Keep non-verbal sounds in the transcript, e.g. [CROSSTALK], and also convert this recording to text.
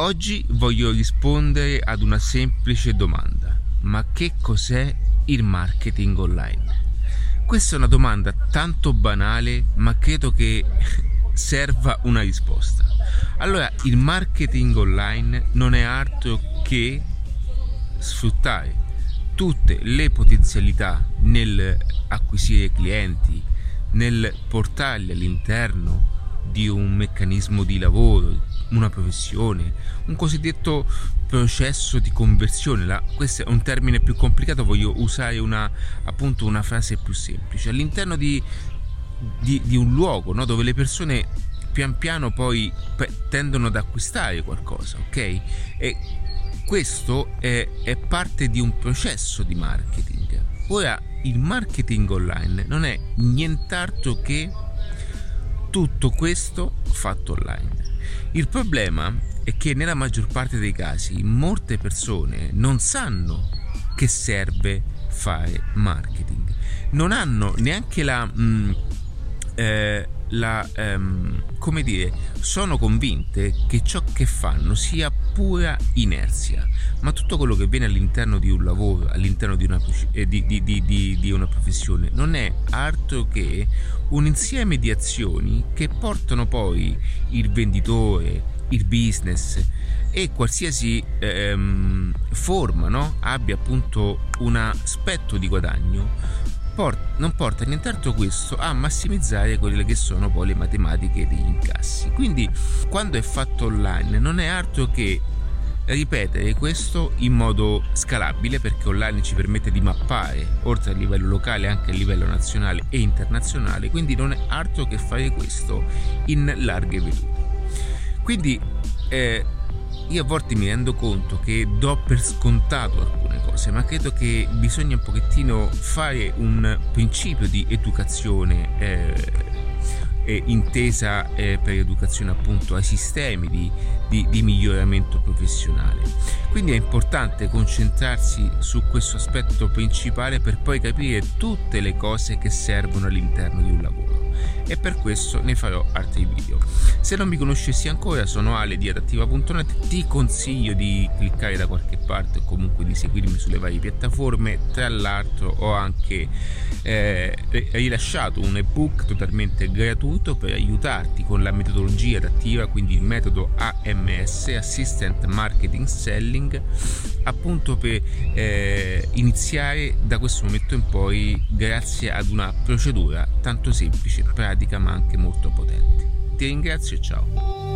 Oggi voglio rispondere ad una semplice domanda. Ma che cos'è il marketing online? Questa è una domanda tanto banale, ma credo che [LAUGHS] serva una risposta. Allora, il marketing online non è altro che sfruttare tutte le potenzialità nel acquisire clienti, nel portarli all'interno di un meccanismo di lavoro, una professione, un cosiddetto processo di conversione. La, questo è un termine più complicato, voglio usare una, appunto una frase più semplice. All'interno di, di, di un luogo no, dove le persone pian piano poi tendono ad acquistare qualcosa, ok? E questo è, è parte di un processo di marketing. Ora, il marketing online non è nient'altro che tutto questo fatto online. Il problema è che nella maggior parte dei casi molte persone non sanno che serve fare marketing, non hanno neanche la... Mh, mm, eh, la, ehm, come dire, sono convinte che ciò che fanno sia pura inerzia, ma tutto quello che viene all'interno di un lavoro, all'interno di una, eh, di, di, di, una professione, non è altro che un insieme di azioni che portano poi il venditore, il business e qualsiasi ehm, forma no? abbia appunto un aspetto di guadagno non porta nient'altro questo a massimizzare quelle che sono poi le matematiche degli incassi. Quindi quando è fatto online non è altro che ripetere questo in modo scalabile perché online ci permette di mappare oltre a livello locale anche a livello nazionale e internazionale. Quindi non è altro che fare questo in larghe vedute. Quindi eh, io a volte mi rendo conto che do per scontato alcune cose, ma credo che bisogna un pochettino fare un principio di educazione eh, eh, intesa eh, per educazione appunto ai sistemi di, di, di miglioramento professionale. Quindi è importante concentrarsi su questo aspetto principale per poi capire tutte le cose che servono all'interno di un lavoro e per questo ne farò altri video. Se non mi conoscessi ancora sono Ale di adattiva.net, ti consiglio di cliccare da qualche parte o comunque di seguirmi sulle varie piattaforme, tra l'altro ho anche eh, rilasciato un ebook totalmente gratuito per aiutarti con la metodologia adattiva, quindi il metodo AMS, Assistant Marketing Selling, appunto per eh, iniziare da questo momento in poi grazie ad una procedura tanto semplice pratica ma anche molto potenti. Ti ringrazio e ciao.